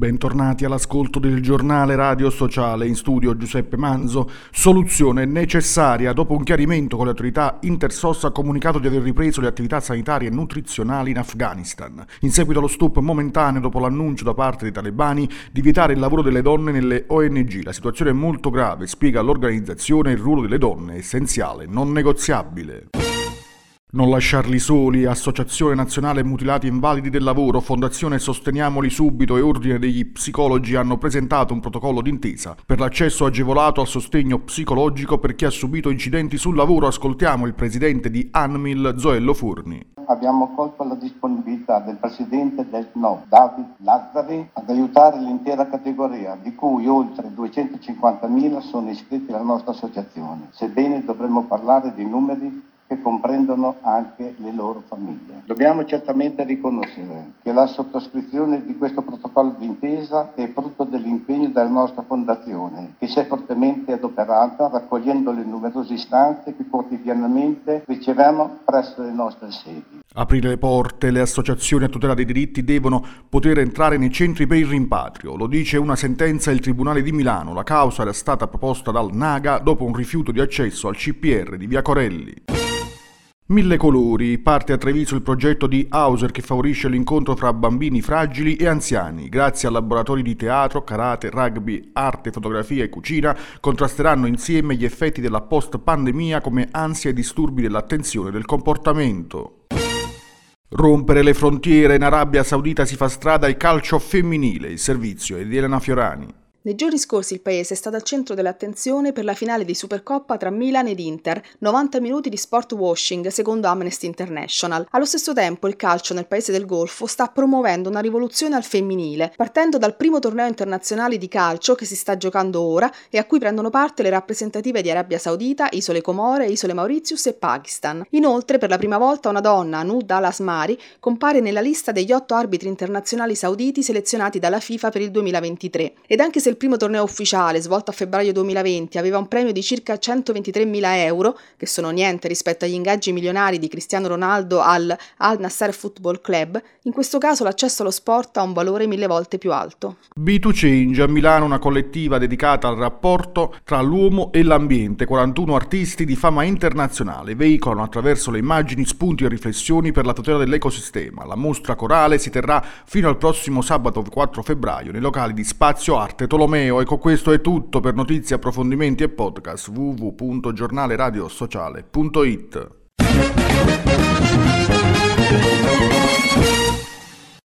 Bentornati all'ascolto del giornale radio sociale in studio Giuseppe Manzo. Soluzione necessaria dopo un chiarimento con le autorità Intersos ha comunicato di aver ripreso le attività sanitarie e nutrizionali in Afghanistan. In seguito allo stop momentaneo dopo l'annuncio da parte dei talebani di vietare il lavoro delle donne nelle ONG. La situazione è molto grave, spiega l'organizzazione, il ruolo delle donne è essenziale, non negoziabile. Non lasciarli soli, Associazione Nazionale Mutilati Invalidi del Lavoro, Fondazione Sosteniamoli Subito e Ordine degli Psicologi hanno presentato un protocollo d'intesa per l'accesso agevolato al sostegno psicologico per chi ha subito incidenti sul lavoro. Ascoltiamo il presidente di Anmil, Zoello Furni. Abbiamo colto la disponibilità del presidente del SNO, David Lazzari, ad aiutare l'intera categoria, di cui oltre 250.000 sono iscritti alla nostra associazione, sebbene dovremmo parlare di numeri comprendono anche le loro famiglie. Dobbiamo certamente riconoscere che la sottoscrizione di questo protocollo d'intesa è frutto dell'impegno della nostra fondazione, che si è fortemente adoperata raccogliendo le numerose istanze che quotidianamente riceviamo presso le nostre sedi. Aprire le porte, le associazioni a tutela dei diritti devono poter entrare nei centri per il rimpatrio, lo dice una sentenza del Tribunale di Milano. La causa era stata proposta dal Naga dopo un rifiuto di accesso al CPR di Via Corelli. Mille colori, parte a Treviso il progetto di Hauser che favorisce l'incontro fra bambini fragili e anziani. Grazie a laboratori di teatro, karate, rugby, arte, fotografia e cucina, contrasteranno insieme gli effetti della post-pandemia come ansia e disturbi dell'attenzione e del comportamento. Rompere le frontiere in Arabia Saudita si fa strada il calcio femminile, il servizio è di Elena Fiorani. Nei giorni scorsi il paese è stato al centro dell'attenzione per la finale di Supercoppa tra Milan ed Inter, 90 minuti di sport washing secondo Amnesty International. Allo stesso tempo il calcio nel paese del Golfo sta promuovendo una rivoluzione al femminile, partendo dal primo torneo internazionale di calcio che si sta giocando ora e a cui prendono parte le rappresentative di Arabia Saudita, Isole Comore, Isole Mauritius e Pakistan. Inoltre per la prima volta una donna, Anud Al-Asmari, compare nella lista degli otto arbitri internazionali sauditi selezionati dalla FIFA per il 2023. Ed anche se il primo torneo ufficiale, svolto a febbraio 2020, aveva un premio di circa 123.000 euro, che sono niente rispetto agli ingaggi milionari di Cristiano Ronaldo al Al Nasser Football Club, in questo caso l'accesso allo sport ha un valore mille volte più alto. B2Change a Milano una collettiva dedicata al rapporto tra l'uomo e l'ambiente. 41 artisti di fama internazionale veicolano attraverso le immagini spunti e riflessioni per la tutela dell'ecosistema. La mostra corale si terrà fino al prossimo sabato 4 febbraio nei locali di Spazio Arte Tolomeo. Bartolomeo e con questo è tutto per notizie, approfondimenti e podcast www.giornaleradiosociale.it.